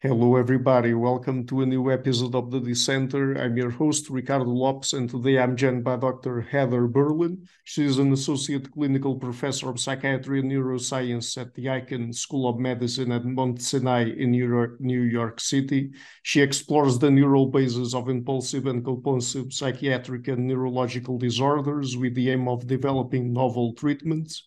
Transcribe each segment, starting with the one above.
Hello, everybody. Welcome to a new episode of the Dissenter. I'm your host, Ricardo Lopes, and today I'm joined by Dr. Heather Berlin. She's an associate clinical professor of psychiatry and neuroscience at the Icahn School of Medicine at Mount Sinai in New York City. She explores the neural basis of impulsive and compulsive psychiatric and neurological disorders with the aim of developing novel treatments.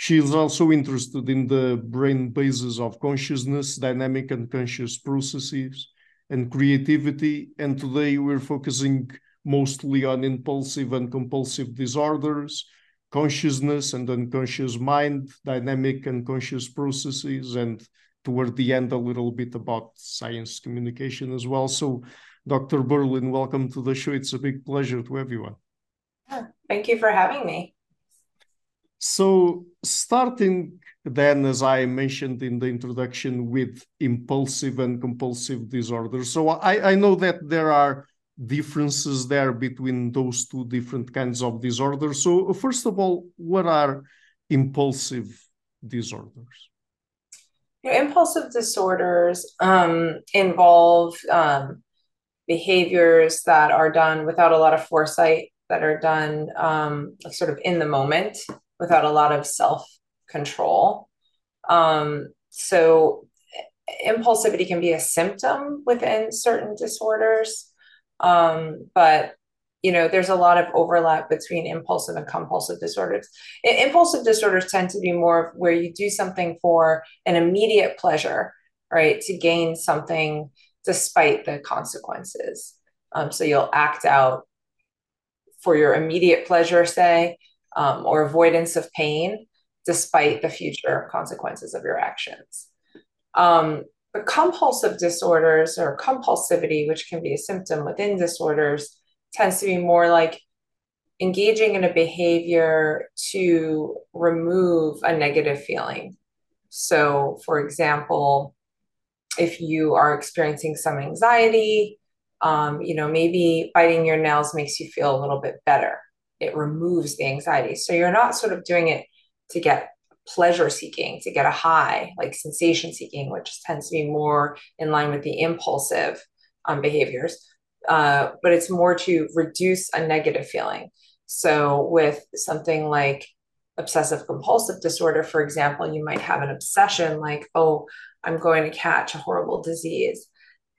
She is also interested in the brain bases of consciousness, dynamic and conscious processes, and creativity. And today we're focusing mostly on impulsive and compulsive disorders, consciousness and unconscious mind, dynamic and conscious processes, and toward the end, a little bit about science communication as well. So, Dr. Berlin, welcome to the show. It's a big pleasure to on. Thank you for having me. So, starting then, as I mentioned in the introduction, with impulsive and compulsive disorders. So, I, I know that there are differences there between those two different kinds of disorders. So, first of all, what are impulsive disorders? You know, impulsive disorders um, involve um, behaviors that are done without a lot of foresight, that are done um, sort of in the moment without a lot of self control. Um, so, impulsivity can be a symptom within certain disorders, um, but you know there's a lot of overlap between impulsive and compulsive disorders. Impulsive disorders tend to be more where you do something for an immediate pleasure, right, to gain something despite the consequences. Um, so you'll act out for your immediate pleasure, say, um, or avoidance of pain despite the future consequences of your actions. Um, but compulsive disorders or compulsivity, which can be a symptom within disorders, tends to be more like engaging in a behavior to remove a negative feeling. So, for example, if you are experiencing some anxiety, um, you know, maybe biting your nails makes you feel a little bit better it removes the anxiety. So you're not sort of doing it to get pleasure seeking, to get a high, like sensation seeking, which tends to be more in line with the impulsive um, behaviors. Uh, but it's more to reduce a negative feeling. So with something like obsessive compulsive disorder, for example, you might have an obsession like, oh, I'm going to catch a horrible disease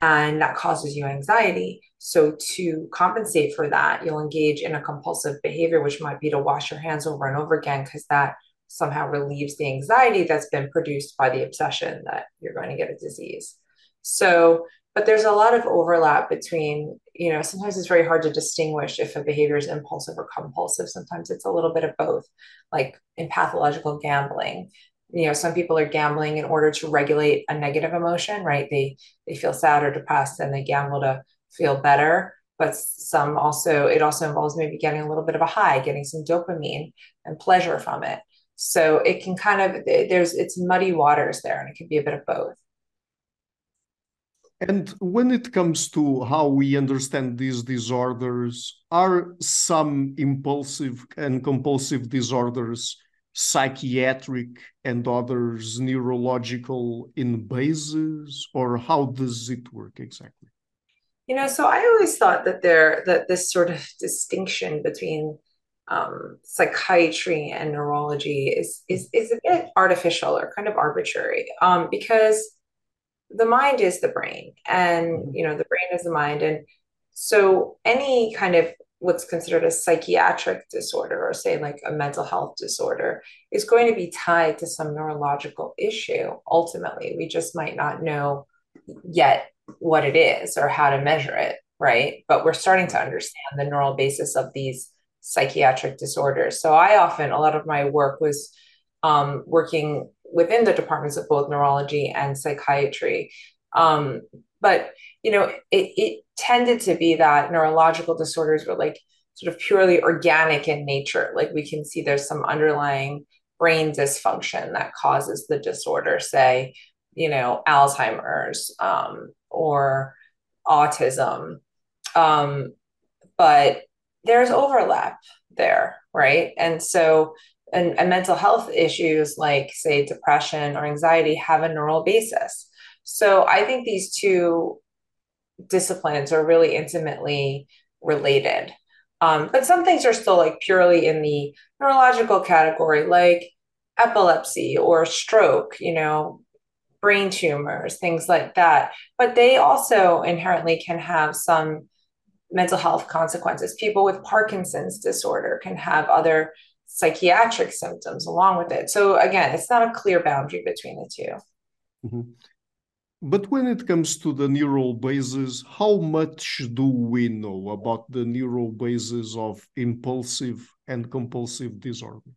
and that causes you anxiety. So, to compensate for that, you'll engage in a compulsive behavior, which might be to wash your hands over and over again, because that somehow relieves the anxiety that's been produced by the obsession that you're going to get a disease. So, but there's a lot of overlap between, you know, sometimes it's very hard to distinguish if a behavior is impulsive or compulsive. Sometimes it's a little bit of both, like in pathological gambling you know some people are gambling in order to regulate a negative emotion right? They they feel sad or depressed and they gamble to feel better. But some also it also involves maybe getting a little bit of a high getting some dopamine and pleasure from it. So it can kind of there's it's muddy waters there and it can be a bit of both. And when it comes to how we understand these disorders are some impulsive and compulsive disorders psychiatric and others neurological in bases or how does it work exactly you know so i always thought that there that this sort of distinction between um, psychiatry and neurology is is is a bit artificial or kind of arbitrary um, because the mind is the brain and mm-hmm. you know the brain is the mind and so any kind of what's considered a psychiatric disorder or say like a mental health disorder is going to be tied to some neurological issue ultimately. We just might not know yet what it is or how to measure it right? But we're starting to understand the neural basis of these psychiatric disorders. So i often a lot of my work was um, working within the departments of both neurology and psychiatry. Um, but you know it, it tended to be that neurological disorders were like sort of purely organic in nature. Like we can see there's some underlying brain dysfunction that causes the disorder say you know alzheimer's um, or autism. Um, but there's overlap there right? And so and, and mental health issues like say depression or anxiety have a neural basis. So I think these two disciplines are really intimately related. Um, but some things are still like purely in the neurological category, like epilepsy or stroke, you know, brain tumors, things like that. But they also inherently can have some mental health consequences. People with Parkinson's disorder can have other psychiatric symptoms along with it. So again, it's not a clear boundary between the 2 mm-hmm. But when it comes to the neural bases, how much do we know about the neural bases of impulsive and compulsive disorders?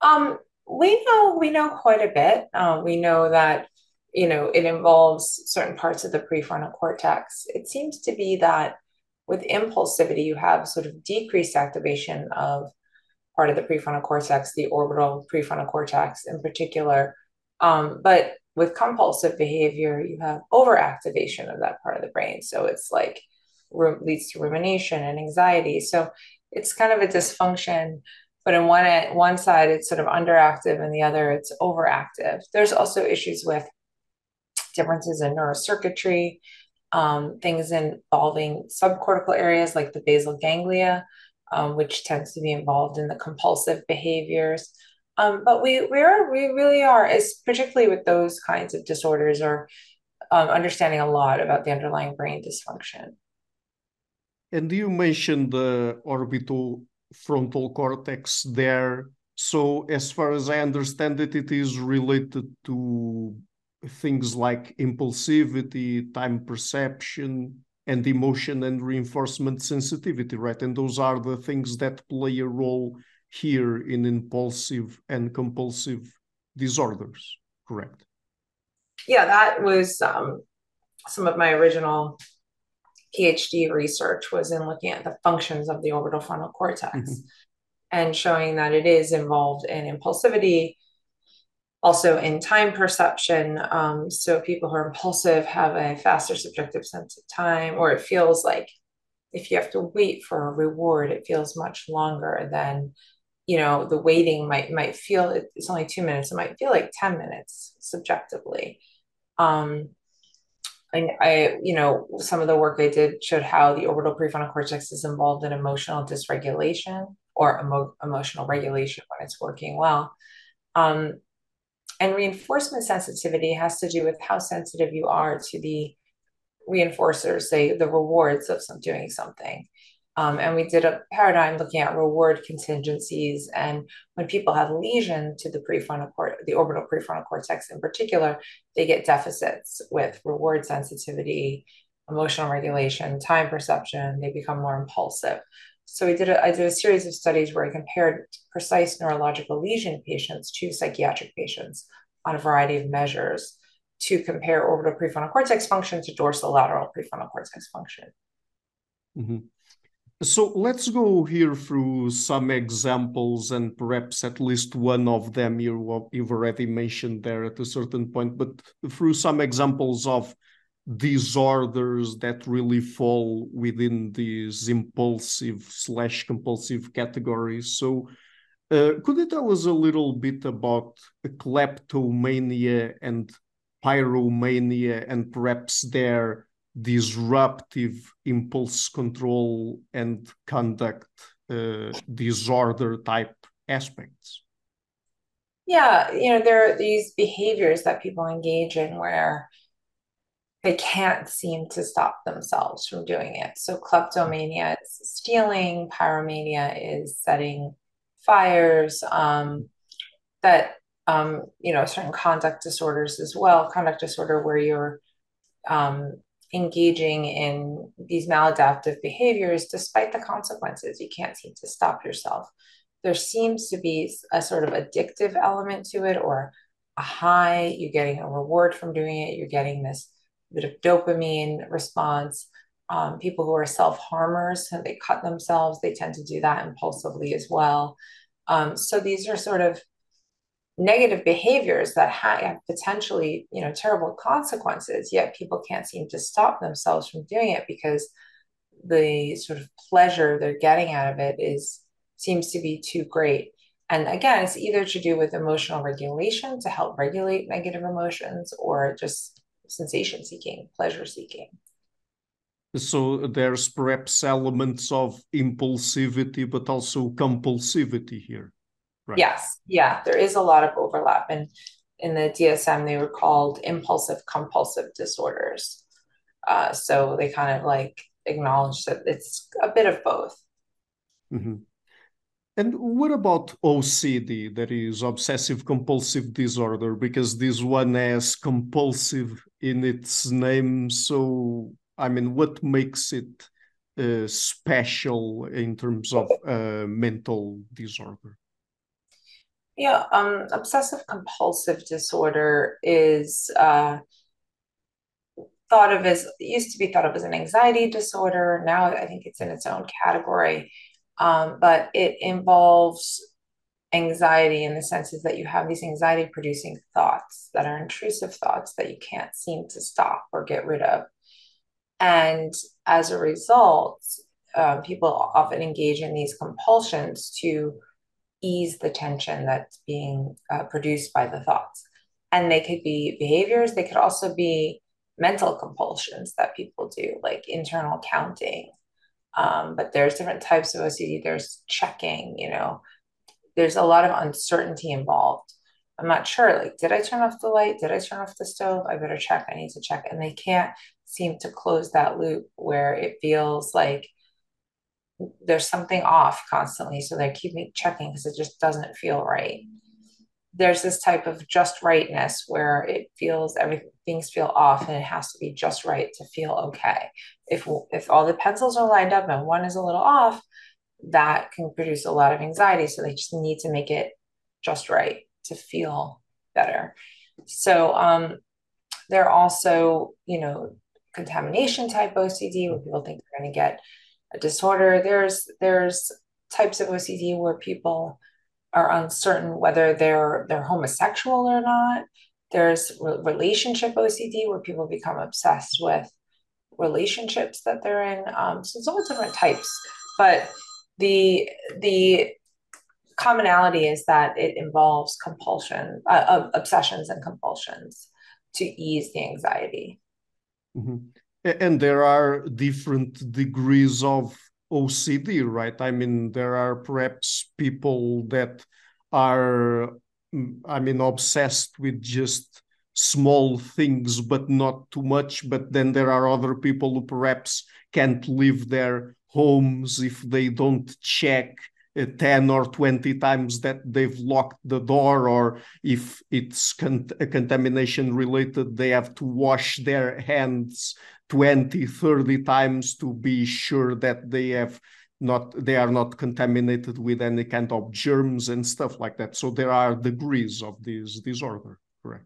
Um, we know we know quite a bit. Uh, we know that you know it involves certain parts of the prefrontal cortex. It seems to be that with impulsivity, you have sort of decreased activation of part of the prefrontal cortex, the orbital prefrontal cortex in particular. Um, but with compulsive behavior, you have overactivation of that part of the brain. So it's like leads to rumination and anxiety. So it's kind of a dysfunction. But in one one side, it's sort of underactive, and the other, it's overactive. There's also issues with differences in neurocircuitry, um, things involving subcortical areas like the basal ganglia, um, which tends to be involved in the compulsive behaviors. Um, but we we are we really are, is particularly with those kinds of disorders, or um, understanding a lot about the underlying brain dysfunction. And you mentioned the orbital frontal cortex there. So, as far as I understand it, it is related to things like impulsivity, time perception, and emotion and reinforcement sensitivity, right? And those are the things that play a role here in impulsive and compulsive disorders, correct? Yeah, that was um, some of my original PhD research was in looking at the functions of the orbital frontal cortex mm-hmm. and showing that it is involved in impulsivity, also in time perception. Um, so people who are impulsive have a faster subjective sense of time, or it feels like if you have to wait for a reward, it feels much longer than you know the waiting might might feel it's only two minutes. It might feel like ten minutes subjectively. Um, I, I, you know, some of the work I did showed how the orbital prefrontal cortex is involved in emotional dysregulation or emo- emotional regulation when it's working well. Um, and reinforcement sensitivity has to do with how sensitive you are to the reinforcers, say the rewards of some doing something. Um, and we did a paradigm looking at reward contingencies. And when people have lesion to the prefrontal cortex, the orbital prefrontal cortex in particular, they get deficits with reward sensitivity, emotional regulation, time perception. They become more impulsive. So we did a, I did a series of studies where I compared precise neurological lesion patients to psychiatric patients on a variety of measures to compare orbital prefrontal cortex function to dorsolateral prefrontal cortex function. Mm-hmm. So let's go here through some examples and perhaps at least one of them you, you've already mentioned there at a certain point, but through some examples of disorders that really fall within these impulsive slash compulsive categories. So uh, could you tell us a little bit about kleptomania and pyromania and perhaps their disruptive impulse control and conduct uh, disorder type aspects? Yeah, you know, there are these behaviors that people engage in where they can't seem to stop themselves from doing it. So, kleptomania is stealing, pyromania is setting fires, um, that, um, you know, certain conduct disorders as well, conduct disorder where you're um, engaging in these maladaptive behaviors despite the consequences. You can't seem to stop yourself. There seems to be a sort of addictive element to it or a high. You're getting a reward from doing it. You're getting this bit of dopamine response. Um, people who are self harmers, they cut themselves, they tend to do that impulsively as well. Um, so these are sort of negative behaviors that have potentially you know terrible consequences yet people can't seem to stop themselves from doing it because the sort of pleasure they're getting out of it is seems to be too great and again it's either to do with emotional regulation to help regulate negative emotions or just sensation seeking, pleasure seeking. So there's perhaps elements of impulsivity, but also compulsivity here. Right. Yes. Yeah. There is a lot of overlap. And in the DSM, they were called impulsive compulsive disorders. Uh, so they kind of like acknowledge that it's a bit of both. Mm-hmm. And what about OCD, that is obsessive compulsive disorder? Because this one has compulsive in its name. So, I mean, what makes it uh, special in terms of uh, mental disorder? Yeah, um, obsessive compulsive disorder is uh, thought of as used to be thought of as an anxiety disorder. Now I think it's in its own category, um, but it involves anxiety in the sense is that you have these anxiety producing thoughts that are intrusive thoughts that you can't seem to stop or get rid of, and as a result, uh, people often engage in these compulsions to ease the tension that's being uh, produced by the thoughts. And they could be behaviors, they could also be mental compulsions that people do, like internal counting. Um, but there's different types of OCD. There's checking, you know, there's a lot of uncertainty involved. I'm not sure, like, did I turn off the light? Did I turn off the stove? I better check. I need to check. And they can't seem to close that loop where it feels like there's something off constantly. So they keep checking because it just doesn't feel right. There's this type of just rightness where it feels everything things feel off and it has to be just right to feel okay. If if all the pencils are lined up and one is a little off, that can produce a lot of anxiety. So they just need to make it just right to feel better. So um, there are also, you know, contamination type OCD where people think they're going to get a disorder. There's there's types of OCD where people are uncertain whether they're they're homosexual or not. There's re- relationship OCD where people become obsessed with relationships that they're in. Um, so it's all different types, but the the commonality is that it involves compulsion, uh, obsessions and compulsions to ease the anxiety. Mm-hmm and there are different degrees of OCD, right? I mean, there are perhaps people that are, mm, I mean, obsessed with just small things, but not too much. But then there are other people who perhaps can't leave their homes if they don't check 10 or 20 times that they've locked the door, or if it's con- contamination related, they have to wash their hands 20 30 times to be sure that they have not they are not contaminated with any kind of germs and stuff like that so there are degrees of this disorder correct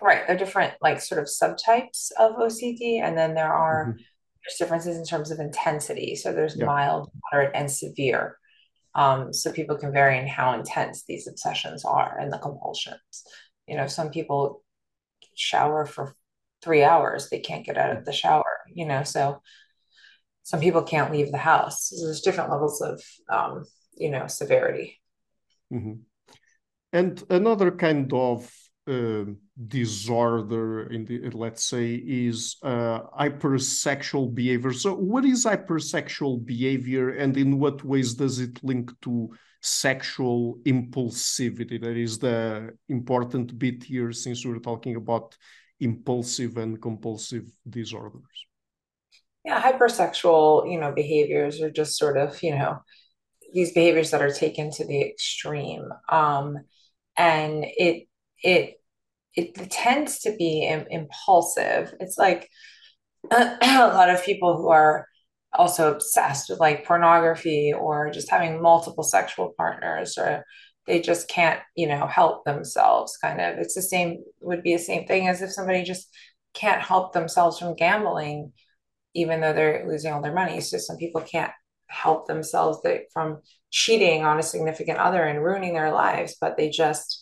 right there are different like sort of subtypes of ocd and then there are mm-hmm. there's differences in terms of intensity so there's yeah. mild moderate and severe um, so people can vary in how intense these obsessions are and the compulsions. You know some people shower for three hours they can't get out of the shower you know so some people can't leave the house. So there's different levels of um, you know severity. Mm-hmm. and another kind of disorder in the let's say is uh, hypersexual behavior. So what is hypersexual behavior and in what ways does it link to sexual impulsivity? That is the important bit here since we're talking about impulsive and compulsive disorders. Yeah hypersexual you know behaviors are just sort of you know these behaviors that are taken to the extreme. Um and it it it tends to be Im- impulsive. It's like a, lot of people who are also obsessed with like pornography or just having multiple sexual partners or they just can't you know help themselves kind of. It's the same would be the same thing as if somebody just can't help themselves from gambling even though they're losing all their money. So some people can't help themselves from cheating on a significant other and ruining their lives but they just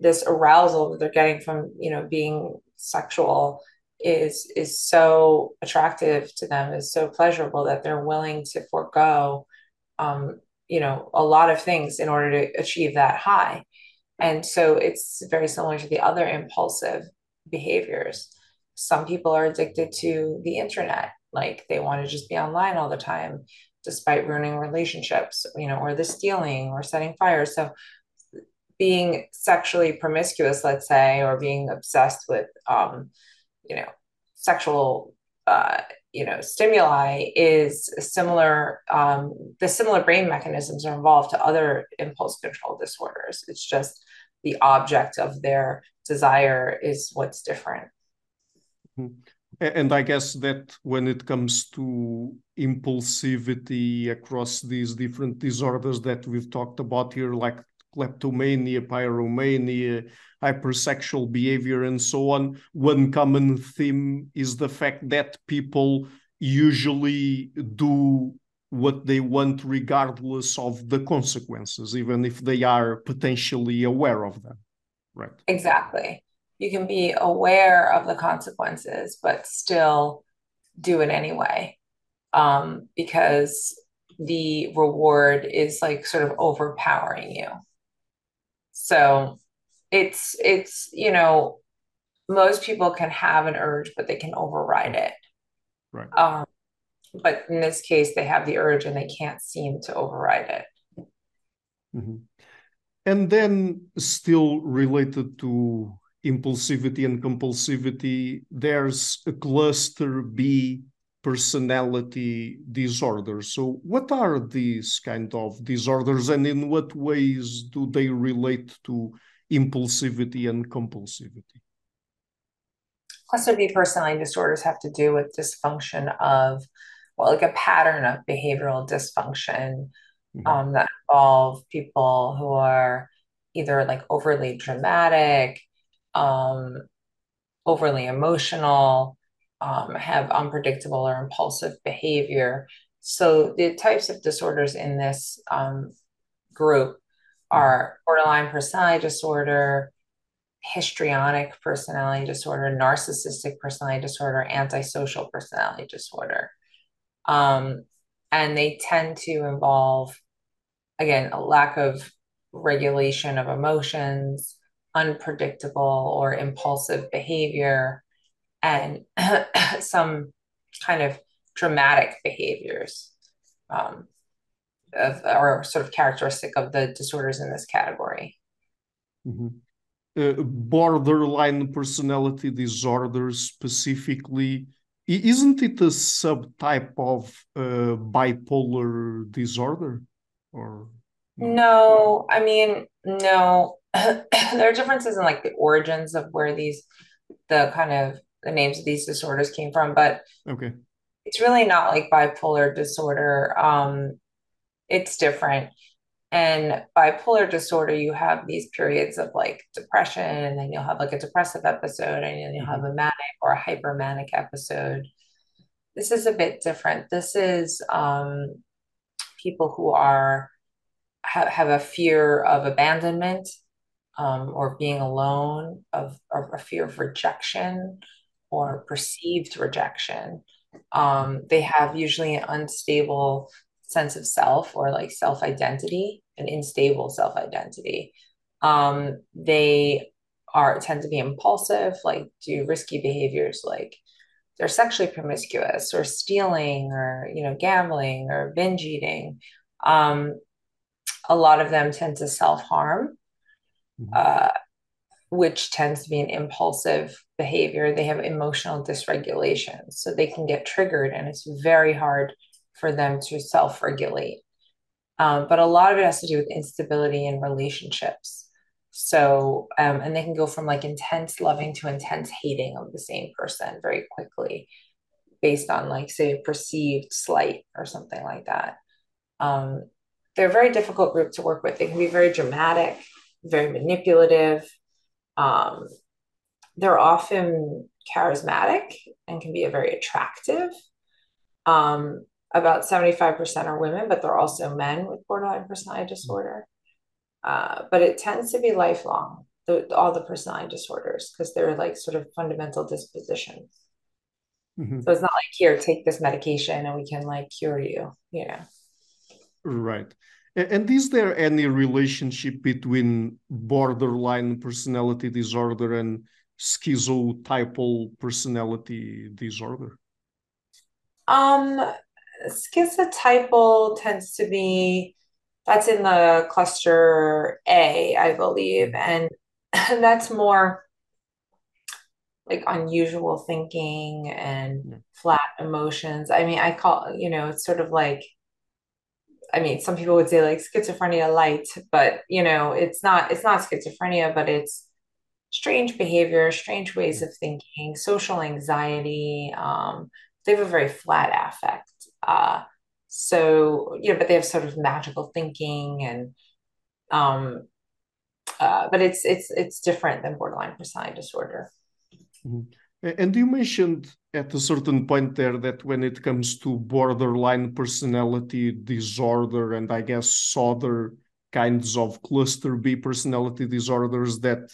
this arousal that they're getting from you know being sexual is is so attractive to them is so pleasurable that they're willing to forego um, you know a lot of things in order to achieve that high. And so it's very similar to the other impulsive behaviors. Some people are addicted to the internet like they want to just be online all the time despite ruining relationships you know or the stealing or setting fires. So being sexually promiscuous let's say or being obsessed with um you know sexual uh you know stimuli is similar um the similar brain mechanisms are involved to other impulse control disorders it's just the object of their desire is what's different mm-hmm. And I guess that when it comes to impulsivity across these different disorders that we've talked about here, like kleptomania, pyromania, hypersexual behavior, and so on, one common theme is the fact that people usually do what they want regardless of the consequences, even if they are potentially aware of them. Right. Exactly you can be aware of the consequences, but still do it anyway. Um, because the reward is like sort of overpowering you. So it's it's you know most people can have an urge but they can override it. Right. Um, but in this case they have the urge and they can't seem to override it. Mm-hmm. And then still related to impulsivity and compulsivity, there's a cluster B personality disorders. So, what are these kind of disorders, and in what ways do they relate to impulsivity and compulsivity? Cluster B personality disorders have to do with dysfunction of, well, like a pattern of behavioral dysfunction mm-hmm. um, that involve people who are either like overly dramatic, um, overly emotional, um, have unpredictable or impulsive behavior. So the types of disorders in this um, group are borderline personality disorder, histrionic personality disorder, narcissistic personality disorder, antisocial personality disorder. Um, and they tend to involve, again, a lack of regulation of emotions, unpredictable or impulsive behavior and some kind of dramatic behaviors um, of, are sort of characteristic of the disorders in this category. Mm-hmm. Uh, borderline personality disorder specifically isn't it a subtype of uh, bipolar disorder or no i mean no there are differences in like the origins of where these the kind of the names of these disorders came from but okay. it's really not like bipolar disorder um it's different. And bipolar disorder you have these periods of like depression and then you'll have like a depressive episode and then you'll have mm-hmm. a manic or a hypomanic episode. This is a bit different. This is um people who are have, have a fear of abandonment um, or being alone, of, of a fear of rejection or perceived rejection. Um, they have usually an unstable sense of self or like self identity, an unstable self identity. Um, they are tend to be impulsive, like do risky behaviors like they're sexually promiscuous or stealing or you know gambling or binge eating um, a lot of them tend to self harm mm-hmm. uh, which tends to be an impulsive behavior. They have emotional dysregulation. So they can get triggered, and it's very hard for them to self regulate. Um, but a lot of it has to do with instability in relationships. So, um, and they can go from like intense loving to intense hating of the same person very quickly based on like, say, perceived slight or something like that. Um, they're a very difficult group to work with. They can be very dramatic very manipulative. Um, they're often charismatic and can be very attractive. Um, about 75% are women, but they're also men with borderline personality disorder. Uh, but it tends to be lifelong, the, all the personality disorders, because they're like sort of fundamental dispositions. Mm-hmm. So it's not like, here, take this medication and we can like cure you, you know. Right. And is there any relationship between borderline personality disorder and schizotypal personality disorder? Um, schizotypal tends to be that's in the cluster A, I believe, and, and that's more like unusual thinking and flat emotions. I mean, I call, you know, it's sort of like I mean, some people would say like schizophrenia light, but you know, it's not it's not schizophrenia, but it's strange behavior, strange ways of thinking, social anxiety. Um, they have a very flat affect. Uh, so, you know, but they have sort of magical thinking and um uh, but it's it's it's different than borderline personality disorder. Mm-hmm. And you mentioned at a certain point there that when it comes to borderline personality disorder and I guess other kinds of cluster B personality disorders that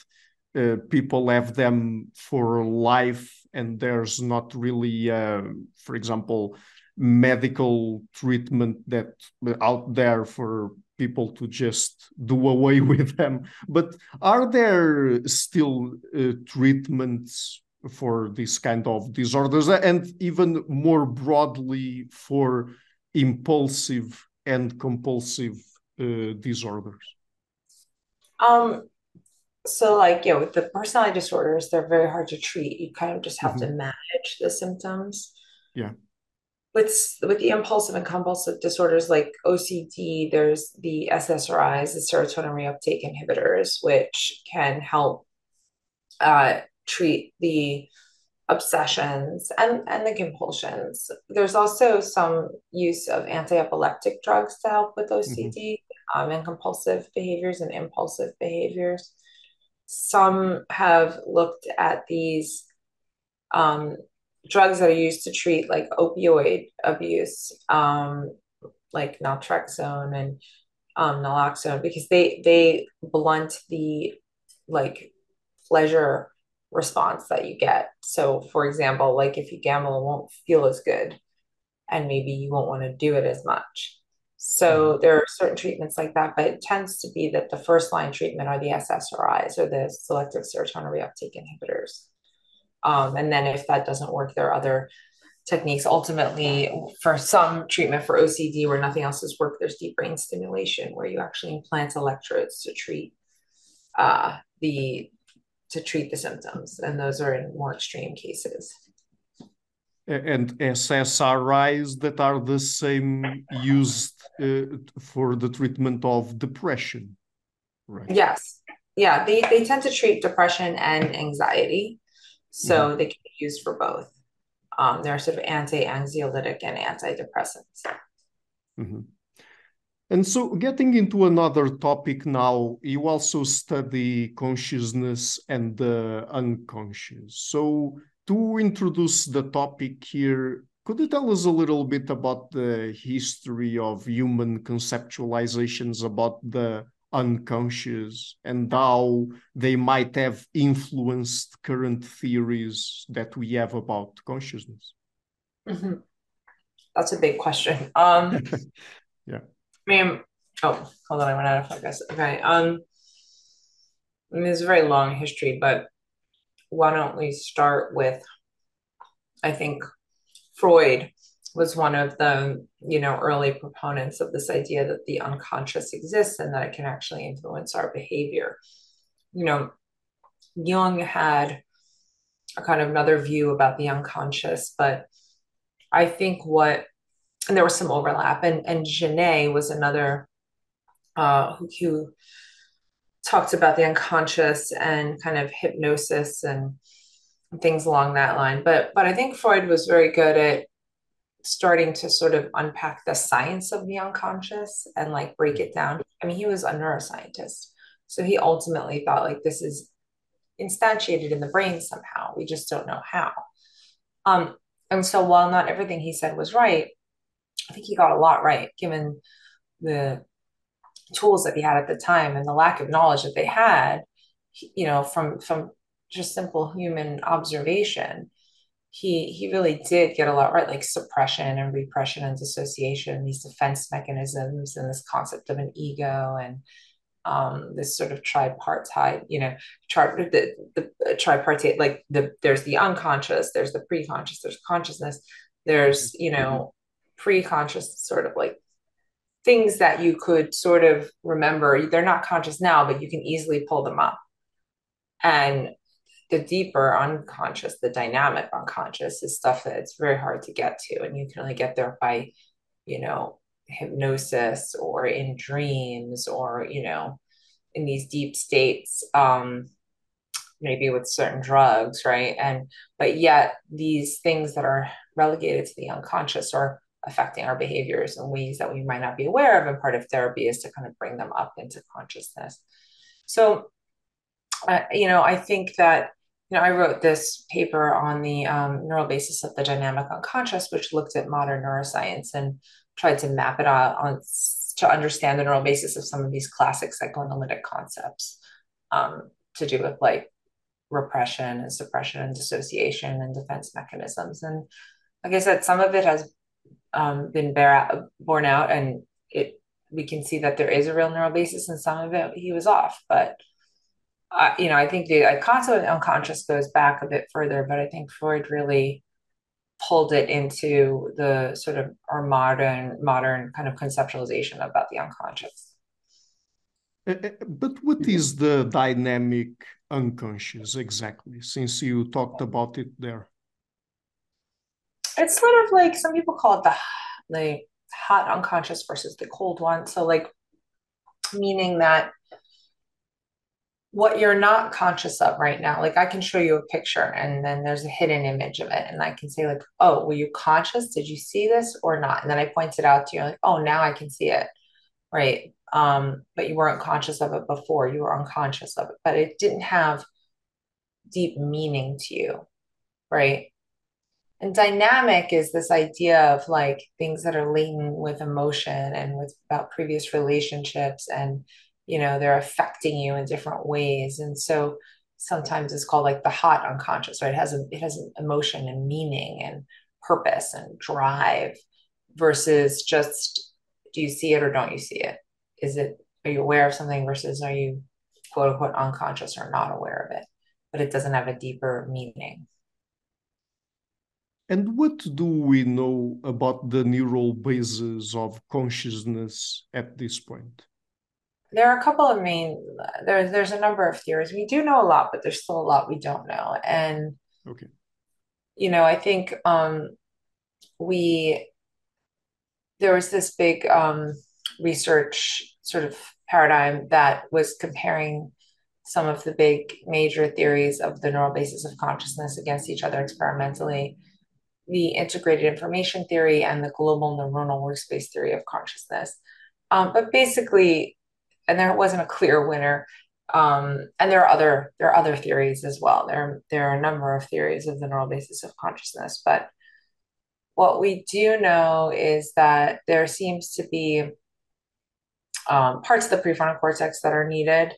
uh, people have them for life and there's not really, uh, for example, medical treatment that out there for people to just do away with them. But are there still uh, treatments for this kind of disorders and even more broadly for impulsive and compulsive uh, disorders? Um, so like yeah, with the personality disorders, they're very hard to treat. You kind of just have mm-hmm. to manage the symptoms. Yeah. With with the impulsive and compulsive disorders like OCD, there's the SSRIs, the serotonin reuptake inhibitors, which can help uh, treat the obsessions and, and the compulsions. There's also some use of anti-epileptic drugs to help with OCD mm-hmm. um, and compulsive behaviors and impulsive behaviors. Some have looked at these um, drugs that are used to treat like opioid abuse, um, like naltrexone and um, naloxone, because they they blunt the like pleasure response that you get. So, for example, like if you gamble, it won't feel as good, and maybe you won't want to do it as much. So, mm-hmm. there are certain treatments like that, but it tends to be that the first line treatment are the SSRIs or the selective serotonin reuptake inhibitors. Um, and then, if that doesn't work, there are other techniques. Ultimately, for some treatment for OCD where nothing else has worked, there's deep brain stimulation where you actually implant electrodes to treat uh, the to treat the symptoms, and those are in more extreme cases. And SSRIs that are the same used uh, for the treatment of depression, right? Yes. Yeah, they, they tend to treat depression and anxiety. So mm-hmm. they can be used for both. Um, they're sort of anti anxiolytic and antidepressants. Mm-hmm. And so, getting into another topic now, you also study consciousness and the unconscious. So, to introduce the topic here, could you tell us a little bit about the history of human conceptualizations about the unconscious and how they might have influenced current theories that we have about consciousness? Mm-hmm. That's a big question. Um, yeah. Mean, oh, hold on, I went out of focus. Okay. Um, I mean, it's a very long history, but why don't we start with? I think Freud was one of the you know early proponents of this idea that the unconscious exists and that it can actually influence our behavior. You know, Jung had a kind of another view about the unconscious, but I think what and there was some overlap. And and Janet was another uh, who, who talked about the unconscious and kind of hypnosis and things along that line. But but I think Freud was very good at starting to sort of unpack the science of the unconscious and like break it down. I mean, he was a neuroscientist. So he ultimately thought like this is instantiated in the brain somehow. We just don't know how. Um, and so while not everything he said was right, I think he got a lot right, given the tools that he had at the time and the lack of knowledge that they had, you know, from from just simple human observation. He he really did get a lot right, like suppression and repression and dissociation, these defense mechanisms, and this concept of an ego and um, this sort of tripartite, you know, chart the, the, the tripartite, like the there's the unconscious, there's the pre-conscious, there's consciousness, there's you know pre-conscious sort of like things that you could sort of remember. They're not conscious now, but you can easily pull them up. And the deeper unconscious, the dynamic unconscious is stuff that it's very hard to get to. And you can only get there by, you know, hypnosis or in dreams or, you know, in these deep states, um, maybe with certain drugs, right? And but yet these things that are relegated to the unconscious are affecting our behaviors in ways that we might not be aware of. And part of therapy is to kind of bring them up into consciousness. So, uh, you know, I think that, you know, I wrote this paper on the um, neural basis of the dynamic unconscious, which looked at modern neuroscience and tried to map it out on to understand the neural basis of some of these classic psychoanalytic concepts um, to do with like repression and suppression and dissociation and defense mechanisms. And like I said, some of it has um, been out, borne out, and it we can see that there is a real neural basis, and some of it he was off. But uh, you know, I think the concept of unconscious goes back a bit further, but I think Freud really pulled it into the sort of our modern modern kind of conceptualization about the unconscious. Uh, uh, but what is the dynamic unconscious exactly? Since you talked about it there it's sort of like some people call it the the hot unconscious versus the cold one. So like meaning that what you're not conscious of right now like i can show you a picture and then there's a hidden image of it and i can say like oh were you conscious? Did you see this or not? And then i point it out to you like oh now i can see it. Right? Um but you weren't conscious of it before. You were unconscious of it. But it didn't have deep meaning to you. Right and dynamic is this idea of like things that are latent with emotion and with about previous relationships and you know they're affecting you in different ways. And so sometimes it's called like the hot unconscious right? It has a, it has an emotion and meaning and purpose and drive versus just do you see it or don't you see it? Is it are you aware of something versus are you quote unquote unconscious or not aware of it? But it doesn't have a deeper meaning and what do we know about the neural bases of consciousness at this point? There are a couple of main there's there's a number of theories. We do know a lot, but there's still a lot we don't know. And okay. You know, I think um we there was this big um research sort of paradigm that was comparing some of the big major theories of the neural basis of consciousness against each other experimentally the integrated information theory and the global neuronal workspace theory of consciousness. Um, but basically, and there wasn't a clear winner. Um, and there are other there are other theories as well. There there are a number of theories of the neural basis of consciousness, but what we do know is that there seems to be um, parts of the prefrontal cortex that are needed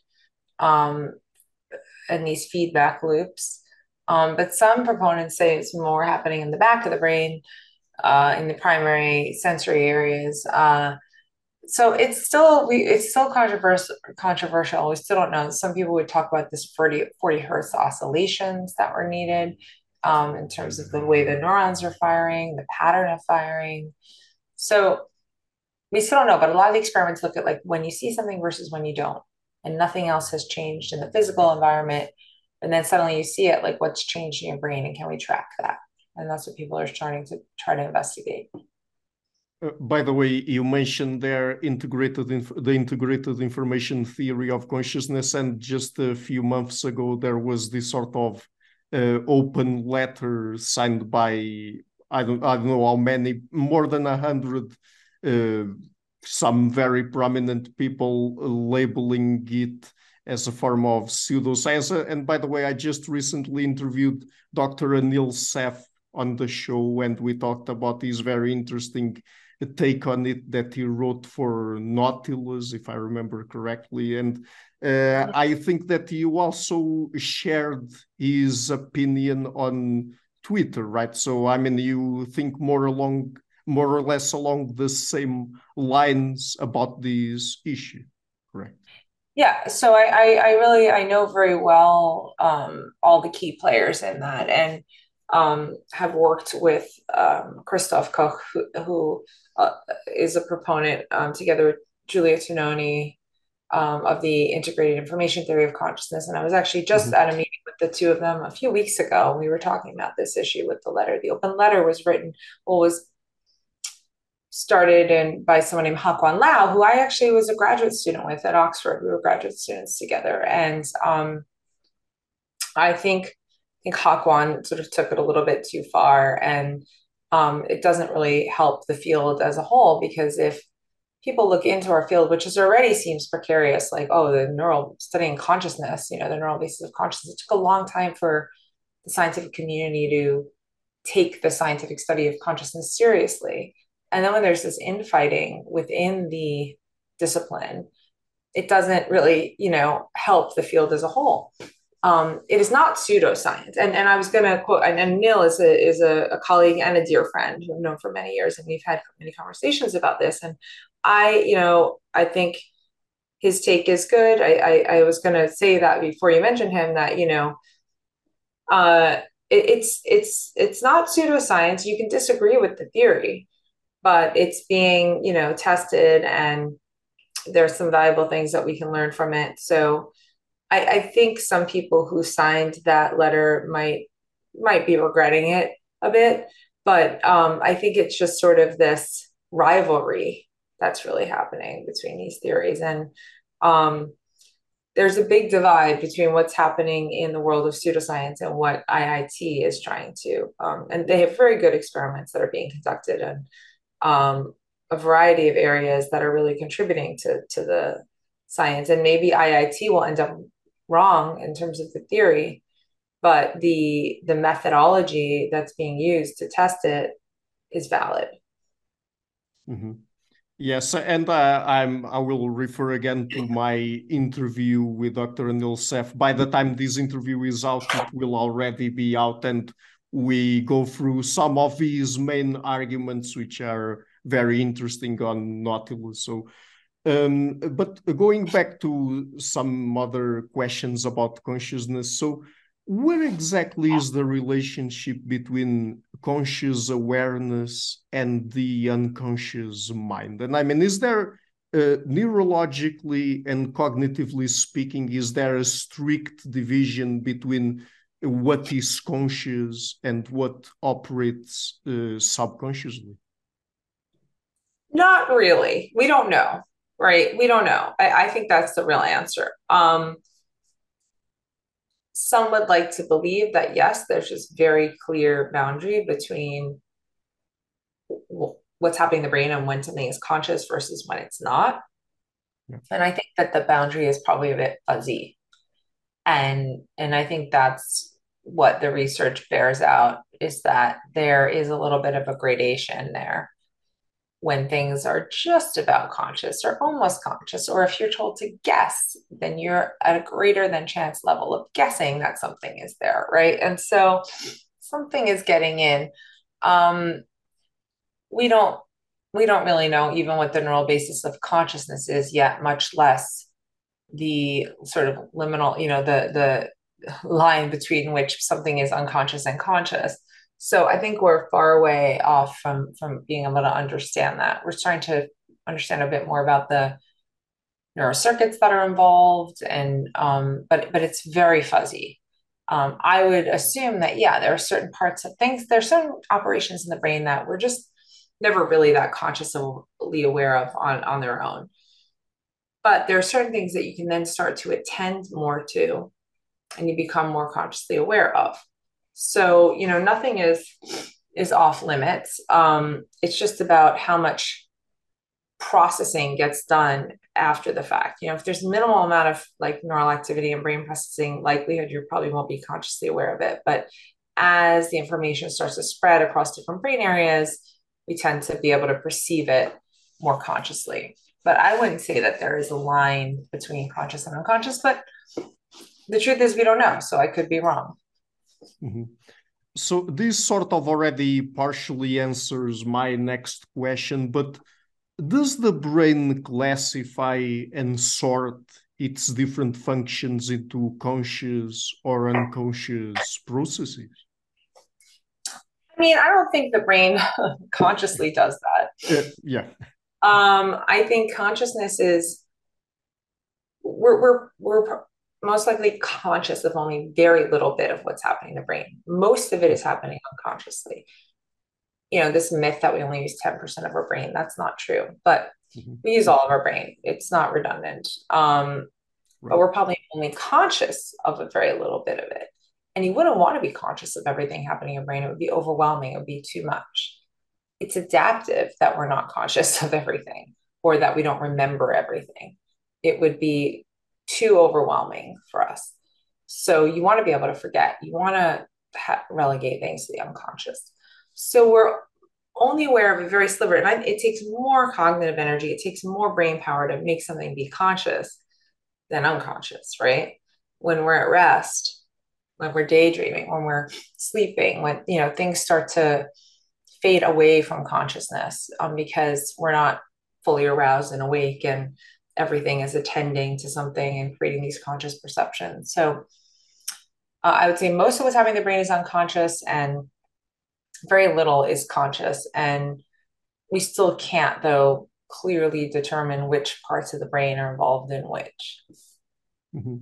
um, these feedback loops um, but some proponents say it's more happening in the back of the brain, uh, in the primary sensory areas. Uh, so it's still we it's still controversial controversial. We still don't know. Some people would talk about this 40, 40 hertz oscillations that were needed um, in terms of the way the neurons are firing, the pattern of firing. So we still don't know, but a lot of the experiments look at like when you see something versus when you don't, and nothing else has changed in the physical environment and then suddenly you see it like what's changed in your brain and can we track that? And that's what people are starting to try to investigate. Uh, by the way, you mentioned there integrated the integrated information theory of consciousness, and just a few months ago there was this sort of uh, open letter signed by I don't I don't know how many more than a hundred uh, some very prominent people labeling it as a form of pseudoscience. And by the way, I just recently interviewed Dr. Anil Seth on the show, and we talked about his very interesting take on it that he wrote for Nautilus, if I remember correctly. And uh, I think that you also shared his opinion on Twitter, right? So, I mean, you think more along, more or less along the same lines about this issue, correct? Yeah, so I, I, I really I know very well um, all the key players in that, and um, have worked with um, Christoph Koch, who, who uh, is a proponent um, together with Giulio Tononi um, of the integrated information theory of consciousness. And I was actually just mm-hmm. at a meeting with the two of them a few weeks ago. We were talking about this issue with the letter. The open letter was written, well, was started in by someone named Hakwan Lau, who I actually was a graduate student with at Oxford. We were graduate students together, and um, I think I think Hakwan sort of took it a little bit too far, and um, it doesn't really help the field as a whole because if people look into our field, which is already seems precarious, like oh, the neural studying consciousness, you know, the neural basis of consciousness. It took a long time for the scientific community to take the scientific study of consciousness seriously and then when there's this infighting within the discipline, it doesn't really, you know, help the field as a whole. Um, it is not pseudoscience. And, and I was going to quote, and, and Anil is, a, is a, a, colleague and a dear friend who I've known for many years, and we've had many conversations about this. And I, you know, I think his take is good. I, I, I was going to say that before you mentioned him that, you know, uh, it, it's, it's, it's not pseudoscience. You can disagree with the theory, but it's being you know tested and there's some valuable things that we can learn from it so I, I think some people who signed that letter might might be regretting it a bit but um, i think it's just sort of this rivalry that's really happening between these theories and um, there's a big divide between what's happening in the world of pseudoscience and what IIT is trying to. Um, and they have very good experiments that are being conducted, and um, a variety of areas that are really contributing to, to the science. And maybe IIT will end up wrong in terms of the theory, but the the methodology that's being used to test it is valid. Mm-hmm. Yes, and uh, I'm. I will refer again to my interview with Dr. Anil Seth. By the time this interview is out, it will already be out, and we go through some of his main arguments, which are very interesting on Nautilus. So, um, but going back to some other questions about consciousness. So, where exactly is the relationship between conscious awareness and the unconscious mind? And I mean, is there uh, neurologically and cognitively speaking, is there a strict division between what is conscious and what operates uh, subconsciously? Not really. We don't know, right? We don't know. I, I think that's the real answer. Um, some would like to believe that yes, there's just very clear boundary between what's happening in the brain and when something is conscious versus when it's not. Yeah. And I think that the boundary is probably a bit fuzzy. And and I think that's what the research bears out is that there is a little bit of a gradation there when things are just about conscious or almost conscious, or if you're told to guess, then you're at a greater than chance level of guessing that something is there, right? And so something is getting in. Um, we don't we don't really know even what the neural basis of consciousness is yet, much less the sort of liminal, you know, the the line between which something is unconscious and conscious. So I think we're far away off from from being able to understand that. We're starting to understand a bit more about the neurocircuits that are involved, and um, but but it's very fuzzy. Um, I would assume that yeah, there are certain parts of things. There are certain operations in the brain that we're just never really that consciously aware of on on their own. But there are certain things that you can then start to attend more to and you become more consciously aware of. So, you know, nothing is is off limits. Um, it's just about how much processing gets done after the fact. You know, if there's minimal amount of like neural activity and brain processing, likelihood you probably won't be consciously aware of it. But as the information starts to spread across different brain areas, we tend to be able to perceive it more consciously. But I wouldn't say that there is a line between conscious and unconscious, but the truth is we don't know so i could be wrong mm-hmm. so this sort of already partially answers my next question but does the brain classify and sort its different functions into conscious or unconscious processes? I mean, I don't think the brain consciously does that. Uh, yeah. Um, I think consciousness is we're we're we're most likely conscious of only very little bit of what's happening in the brain. Most of it is happening unconsciously. You know, this myth that we only use 10% of our brain, that's not true. But mm-hmm. we use all of our brain. It's not redundant. Um, right. but we're probably only conscious of a very little bit of it. And you wouldn't want to be conscious of everything happening in your brain. It would be overwhelming. It would be too much. It's adaptive that we're not conscious of everything or that we don't remember everything. It would be too overwhelming for us. So you want to be able to forget. You want to ha- relegate things to the unconscious. So we're only aware of a very sliver, and I, it takes more cognitive energy. It takes more brain power to make something be conscious than unconscious, right? When we're at rest, when we're daydreaming, when we're sleeping, when you know things start to fade away from consciousness um, because we're not fully aroused and awake and everything is attending to something and creating these conscious perceptions. So uh, I would say most of what's happening in the brain is unconscious and very little is conscious. And we still can't, though, clearly determine which parts of the brain are involved in which. Mm-hmm.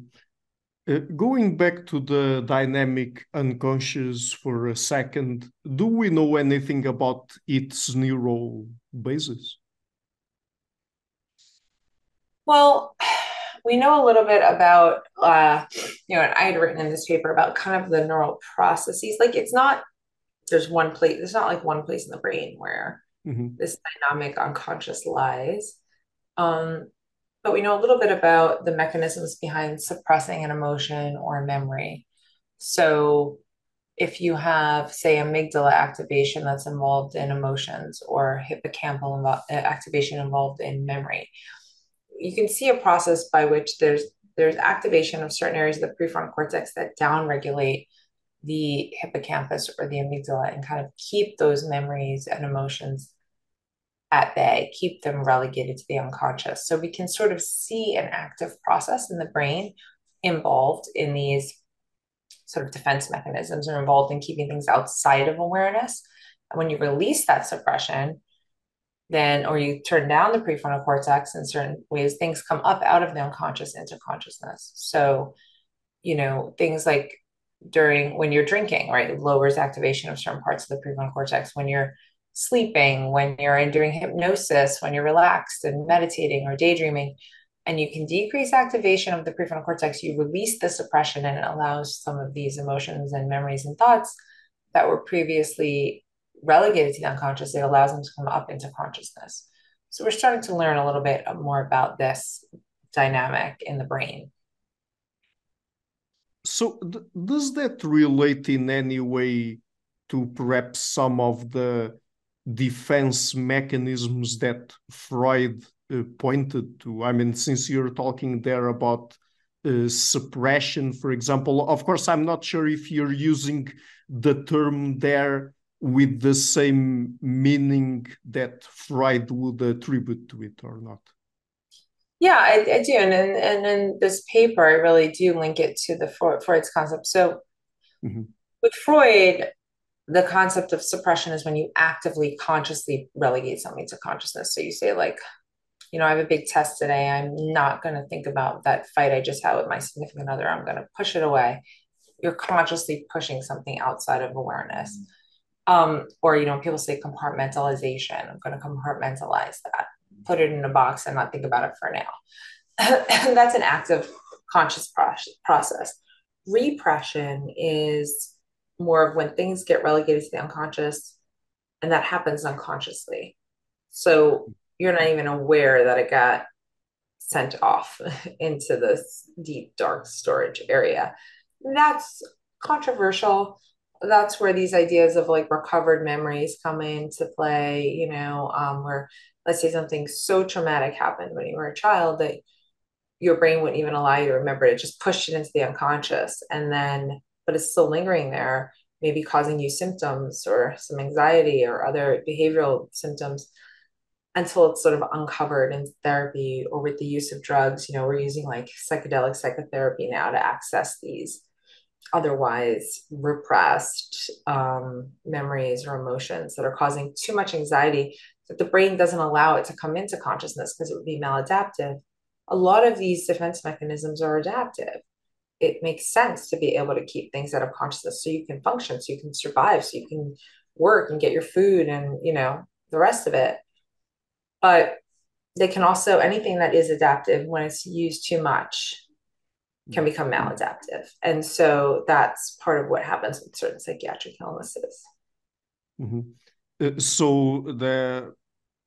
Uh, going back to the dynamic unconscious for a second, do we know anything about its neural basis? Well, we know a little bit about, uh, you know, I had written in this paper about kind of the neural processes. Like it's not, there's one place, there's not like one place in the brain where mm-hmm. this dynamic unconscious lies. Um, but we know a little bit about the mechanisms behind suppressing an emotion or a memory. So, if you have, say, amygdala activation that's involved in emotions or hippocampal invo- uh, activation involved in memory, you can see a process by which there's there's activation of certain areas of the prefrontal cortex that downregulate the hippocampus or the amygdala and kind of keep those memories and emotions at bay, keep them relegated to the unconscious. So we can sort of see an active process in the brain involved in these sort of defense mechanisms or involved in keeping things outside of awareness. And when you release that suppression, then or you turn down the prefrontal cortex in certain ways, things come up out of the unconscious into consciousness. So, you know, things like during when you're drinking, right, it lowers activation of certain parts of the prefrontal cortex. When you're sleeping, when you're in doing hypnosis, when you're relaxed and meditating or daydreaming, and you can decrease activation of the prefrontal cortex, you release the suppression and it allows some of these emotions and memories and thoughts that were previously relegated to the unconscious, it allows them to come up into consciousness. So we're starting to learn a little bit more about this dynamic in the brain. So, th- does that relate in any way to perhaps some of the defense mechanisms that Freud uh, pointed to? I mean, since you're talking there about uh, suppression, for example, of course, I'm not sure if you're using the term there with the same meaning that Freud would attribute to it or not? Yeah, I, I do, and, and and in this paper, I really do link it to the Freud's concept. So, mm-hmm. with Freud, the concept of suppression is when you actively, consciously relegate something to consciousness. So you say, like, you know, I have a big test today. I'm not going to think about that fight I just had with my significant other. I'm going to push it away. You're consciously pushing something outside of awareness. Mm-hmm um, or you know people say compartmentalization. I'm going to compartmentalize that. Put it in a box and not think about it for now. That's an active conscious process. Repression is more of when things get relegated to the unconscious and that happens unconsciously. So you're not even aware that it got sent off into this deep dark storage area. That's controversial that's where these ideas of like recovered memories come into play you know um, where let's say something so traumatic happened when you were a child that your brain wouldn't even allow you to remember it just pushed it into the unconscious and then but it's still lingering there maybe causing you symptoms or some anxiety or other behavioral symptoms until it's sort of uncovered in therapy or with the use of drugs. You know, we're using like psychedelic psychotherapy now to access these otherwise repressed um, memories or emotions that are causing too much anxiety that the brain doesn't allow it to come into consciousness because it would be maladaptive. A lot of these defense mechanisms are adaptive. It makes sense to be able to keep things out of consciousness so you can function, so you can survive, so you can work and get your food and, you know, the rest of it. But they can also, anything that is adaptive, when it's used too much, can become maladaptive. And so that's part of what happens with certain psychiatric illnesses. Mm-hmm. Uh, so the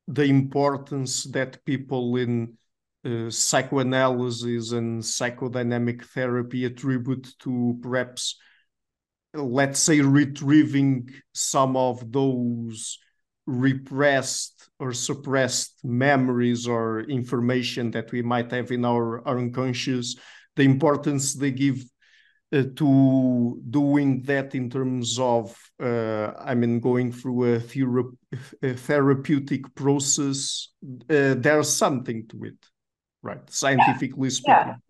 the importance that people in uh, psychoanalysis and psychodynamic therapy attribute to perhaps let's say retrieving some of those repressed or suppressed memories or information that we might have in our, our unconscious the importance they give uh, to doing that in terms of uh, I mean going through a, thera a therapeutic process uh, there's something to it right scientifically yeah. speaking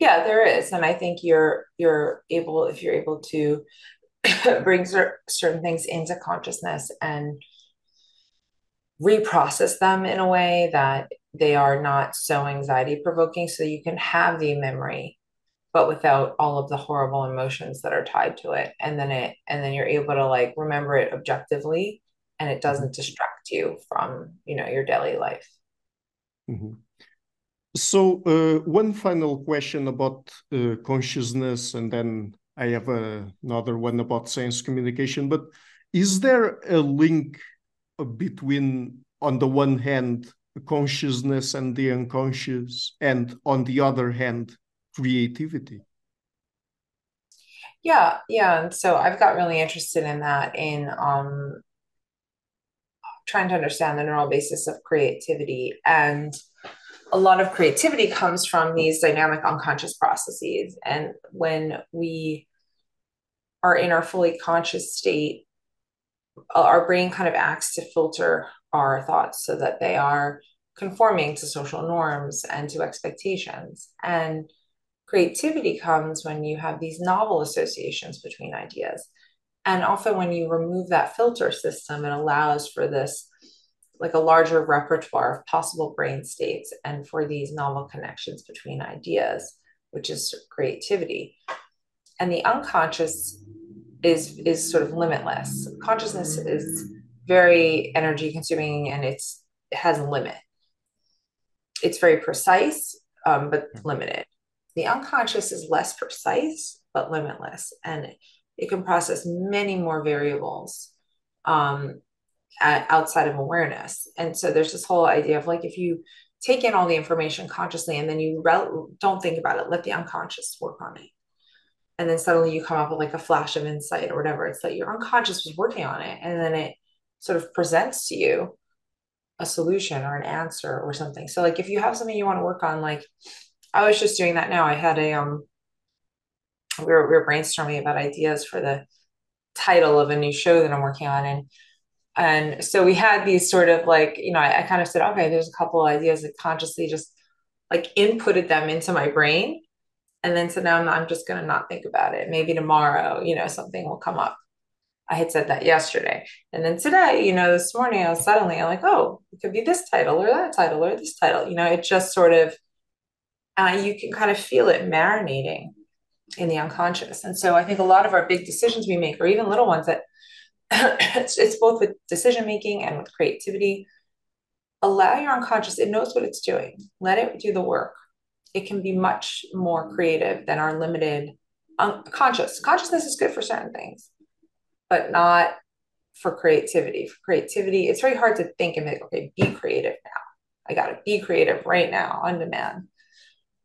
yeah. yeah there is and I think you're you're able if you're able to bring cer certain things into consciousness and reprocess them in a way that they are not so anxiety provoking so you can have the memory but without all of the horrible emotions that are tied to it and then it and then you're able to like remember it objectively and it doesn't mm-hmm. distract you from you know your daily life mm-hmm. so uh, one final question about uh, consciousness and then i have a, another one about science communication but is there a link between on the one hand consciousness and the unconscious and on the other hand creativity. Yeah yeah and so i've got really interested in that in um trying to understand the neural basis of creativity and a lot of creativity comes from these dynamic unconscious processes and when we are in our fully conscious state our brain kind of acts to filter our thoughts so that they are conforming to social norms and to expectations. And creativity comes when you have these novel associations between ideas. And often, when you remove that filter system, it allows for this like a larger repertoire of possible brain states and for these novel connections between ideas, which is creativity. And the unconscious is is sort of limitless. Consciousness is very energy consuming and it's it has a limit. It's very precise, um, but limited. The unconscious is less precise but limitless, and it can process many more variables um, at, outside of awareness. And so there's this whole idea of like if you take in all the information consciously and then you re- don't think about it, let the unconscious work on it and then suddenly you come up with like a flash of insight or whatever it's that your unconscious was working on it and then it sort of presents to you a solution or an answer or something so like if you have something you want to work on like i was just doing that now i had a um we were, we were brainstorming about ideas for the title of a new show that i'm working on and and so we had these sort of like you know I, I kind of said okay there's a couple ideas that consciously just like inputted them into my brain and then so now I'm, I'm just to not think about it. Maybe tomorrow, you know, something will come up. I had said that yesterday. And then today, you know, this morning I was suddenly I'm like, oh, it could be this title or that title or this title. You know, it just sort of, uh, you can kind of feel it marinating in the unconscious. And so I think a lot of our big decisions we make, or even little ones that it's, it's both with decision making and with creativity, allow your unconscious, it knows what it's doing. Let it do the work it can be much more creative than our limited unconscious. Consciousness is good for certain things, but not for creativity. For creativity, it's very hard to think and be okay, be creative now. I got to be creative right now on demand.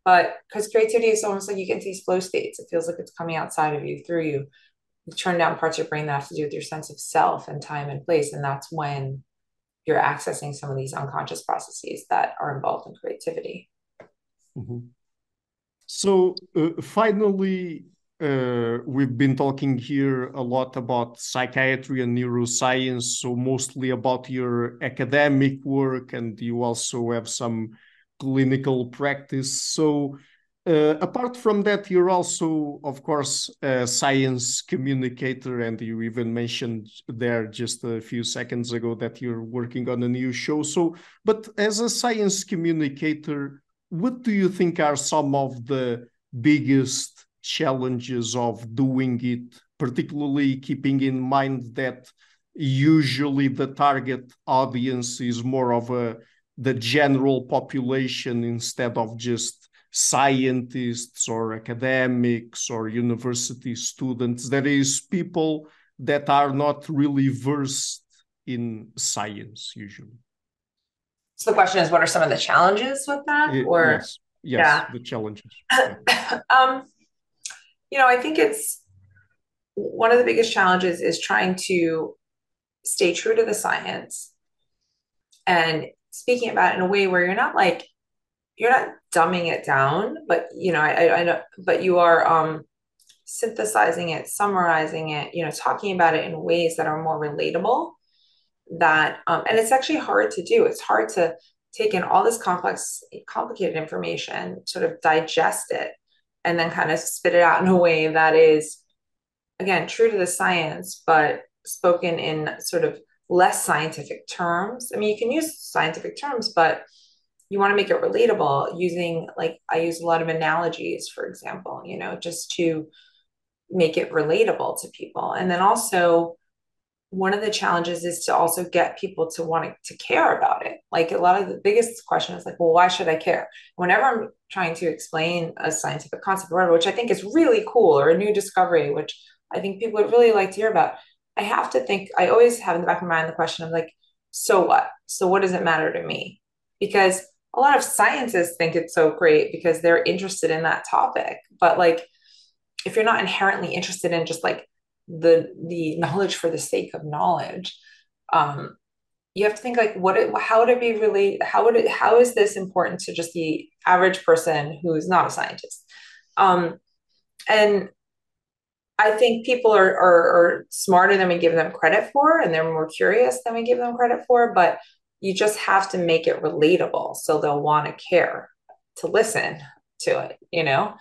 But because creativity is almost like you get into these flow states, it feels like it's coming outside of you, through you. You turn down parts of your brain that have to do with your sense of self and time and place. And that's when you're accessing some of these unconscious processes that are involved in creativity. Mm-hmm. So uh, finally, uh, we've been talking here a lot about psychiatry and neuroscience, so mostly about your academic work, and you also have some clinical practice. So, uh, apart from that, you're also, of course, a science communicator, and you even mentioned there just a few seconds ago that you're working on a new show. So, but as a science communicator, what do you think are some of the biggest challenges of doing it, particularly keeping in mind that usually the target audience is more of a the general population instead of just scientists or academics or university students. There is people that are not really versed in science usually. So the question is, what are some of the challenges with that? It, or yes, yes, yeah. the challenges. um, you know, I think it's one of the biggest challenges is trying to stay true to the science and speaking about it in a way where you're not like you're not dumbing it down, but you know, I, I know, but you are um, synthesizing it, summarizing it, you know, talking about it in ways that are more relatable. That um, and it's actually hard to do. It's hard to take in all this complex, complicated information, sort of digest it, and then kind of spit it out in a way that is again true to the science but spoken in sort of less scientific terms. I mean you can use scientific terms but you want to make it relatable using like i use a lot of analogies for example you know just to make it relatable to people. And then also one of the challenges is to also get people to want to care about it. Like a lot of the biggest question is like, well, why should I care? Whenever I'm trying to explain a scientific concept or whatever, which I think is really cool, or a new discovery, which I think people would really like to hear about, I have to think, I always have in the back of my mind the question of like, so what? So what does it matter to me? Because a lot of scientists think it's so great because they're interested in that topic. But like, if you're not inherently interested in just like the the knowledge for the sake of knowledge. Um you have to think like what it, how would it be really how would it how is this important to just the average person who's not a scientist? Um and i think people are, are are smarter than we give them credit for and they're more curious than we give them credit for but you just have to make it relatable so they'll want to care to listen to it you know?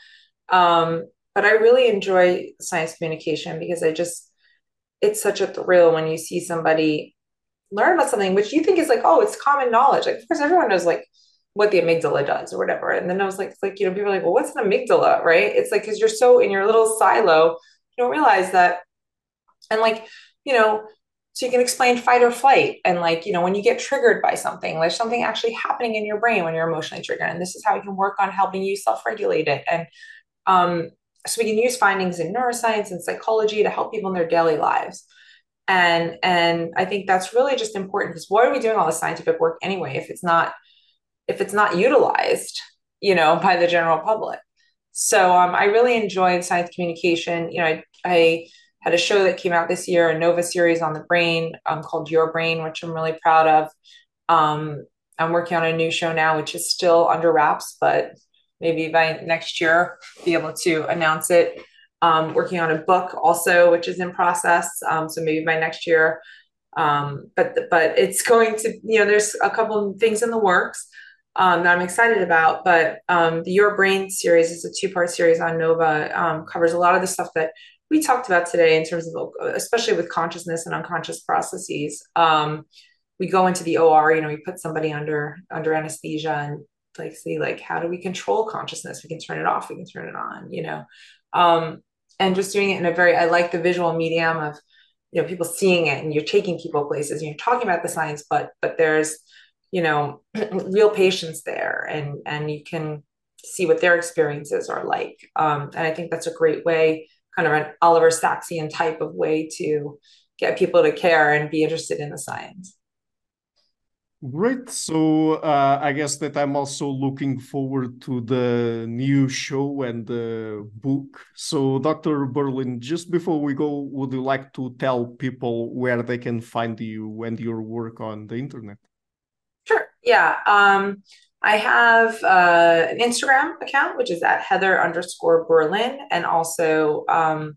Um but I really enjoy science communication because I just it's such a thrill when you see somebody learn about something which you think is like oh it's common knowledge. Like of course everyone knows like what the amygdala does or whatever. And then I was like like you know people are like well what's an amygdala right? It's like because you're so in your little silo you don't realize that and like you know so you can explain fight or flight and like you know when you get triggered by something there's something actually happening in your brain when you're emotionally triggered and this is how you can work on helping you self-regulate it. And um so we can use findings in neuroscience and psychology to help people in their daily lives. And and i think that's really just important because why are we doing all this scientific work anyway if it's not if it's not utilized you know by the general public? So um, i really enjoyed science communication. You know I, I had a show that came out this year a nova series on the brain um, called your brain which i'm really proud of. Um, i'm working on a new show now which is still under wraps but maybe by next year be able to announce it. Um, working on a book also, which is in process. Um, so maybe by next year. Um, but but it's going to you know there's a couple of things in the works um, that I'm excited about. But um, the Your Brain series is a two part series on Nova. Um, covers a lot of the stuff that we talked about today in terms of especially with consciousness and unconscious processes. we go into the OR. You know, we put somebody under under anesthesia and like see like how do we control consciousness? We can turn it off we can turn it on you know? Um and just doing it in a very i like the visual medium of you know people seeing it and you're taking people places and you're talking about the science but but there's you know real patients there and and you can see what their experiences are like. Um and i think that's a great way kind of an oliver sacksian type of way to get people to care and be interested in the science Great. So uh, I guess that I'm also looking forward to the new show and the book. So, Dr. Berlin, just before we go, would you like to tell people where they can find you and your work on the internet? Sure. Yeah. Um, I have uh, an Instagram account, which is at Heather underscore Berlin, and also um,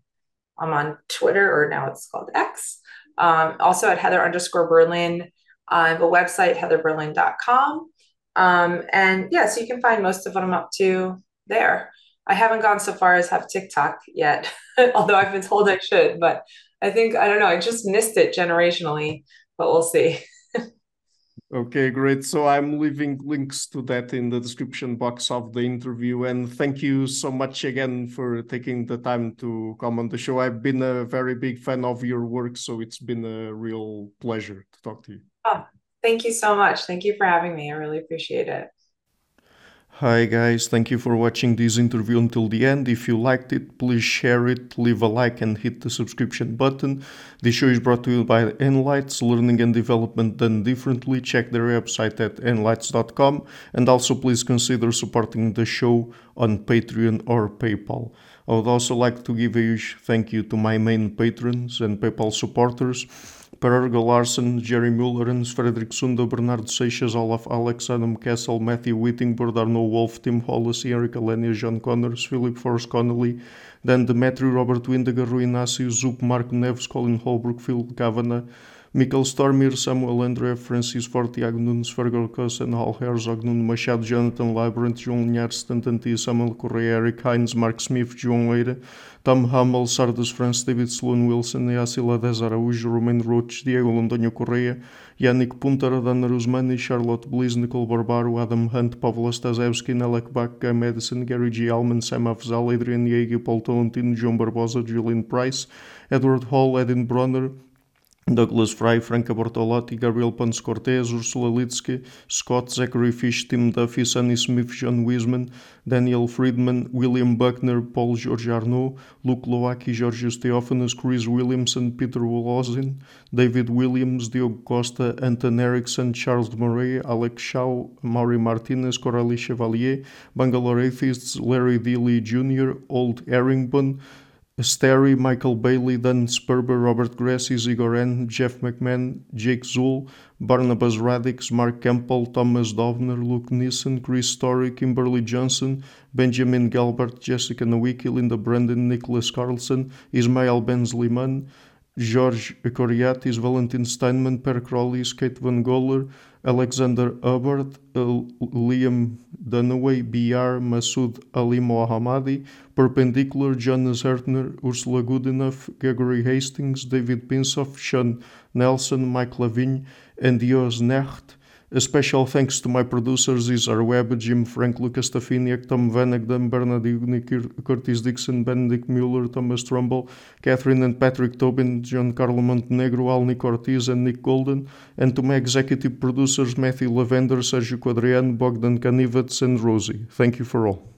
I'm on Twitter, or now it's called X. Um, also at Heather underscore Berlin. I have a website, heatherberlin.com. Um, and yeah, so you can find most of what I'm up to there. I haven't gone so far as have TikTok yet, although I've been told I should, but I think, I don't know, I just missed it generationally, but we'll see. Okay, great. So I'm leaving links to that in the description box of the interview. And thank you so much again for taking the time to come on the show. I've been a very big fan of your work, so it's been a real pleasure to talk to you. Oh, thank you so much. Thank you for having me. I really appreciate it. Hi guys, thank you for watching this interview until the end. If you liked it, please share it, leave a like and hit the subscription button. This show is brought to you by Enlites, learning and development done differently. Check their website at enlites.com and also please consider supporting the show on Patreon or PayPal. I would also like to give a huge thank you to my main patrons and PayPal supporters. Per Larsen, Jerry Mullerens, Frederick Sunda, Bernardo Seixas, Olaf Alex, Adam Kessel, Matthew Whittingboard, Arno Wolf, Tim Hollis, Eric Alenia, John Connors, Philip Forrest Connolly, Dan Demetri, Robert Windiger, Rui Inácio, Zup, Mark Neves, Colin Holbrook, Phil Kavanagh, Michael Stormir, Samuel André, Francis Fortiago Nunes, Fergal Cossen, Hal Herzog, Nuno Machado, Jonathan Labyrinth, João Linhares, Stantantia, Samuel Correia, Eric Hines, Mark Smith, João Eira, Tom Hummel, Sardus France, David Sloan Wilson, Yacila Dez Araújo, Romain Roach, Diego Londonho Correia, Yannick Punter, Dana Rusmani, Charlotte Bliss, Nicole Barbaro, Adam Hunt, Pavlo Stasevski, Nelek Guy Madison, Gary G. Alman, Sam Afzal, Adrian Yeager, Paul Tolentino, João Barbosa, Julian Price, Edward Hall, Edin Bronner, Douglas Fry, Franca Bortolotti, Gabriel Ponce Cortez, Ursula Litsky, Scott, Zachary Fish, Tim Duffy, Sonny Smith, John Wiseman, Daniel Friedman, William Buckner, Paul George Arnaud, Luke Lowacki, Georgios Theophanous, Chris Williamson, Peter Wolozin, David Williams, Diogo Costa, Anton Erickson, Charles Murray, Alex Shaw, Maury Martinez, Coralie Chevallier, Bangalore Atheists, Larry Dealey Jr., Old Erringbone, Sterry, Michael Bailey, Dan Sperber, Robert Grassi, Zigoren, Jeff McMahan, Jake Zool, Barnabas Radix, Mark Campbell, Thomas Dovner, Luke Nissen, Chris Story, Kimberly Johnson, Benjamin Galbert, Jessica Nowicki, Linda Brandon, Nicholas Carlson, Ismail Benzliman, George Coriatis, Valentin Steinman, Per Crowley, Kate Van Goller, Alexander Hubbard, Liam Dunaway, BR, Masood Ali Mohammadi, Perpendicular, Jonas Hertner, Ursula Goodenough, Gregory Hastings, David Pinsoff, Sean Nelson, Mike Lavigne, and Dios Necht. A special thanks to my producers Isar Webb, Jim Frank, Lucas Stafiniak, Tom Vanagdam, Bernard Ugni, Curtis Dixon, Benedict Mueller, Thomas Trumbull, Catherine and Patrick Tobin, John Carlo Montenegro, Alni Ortiz, and Nick Golden, and to my executive producers Matthew Lavender, Sergio Quadrian, Bogdan Kanivets, and Rosie. Thank you for all.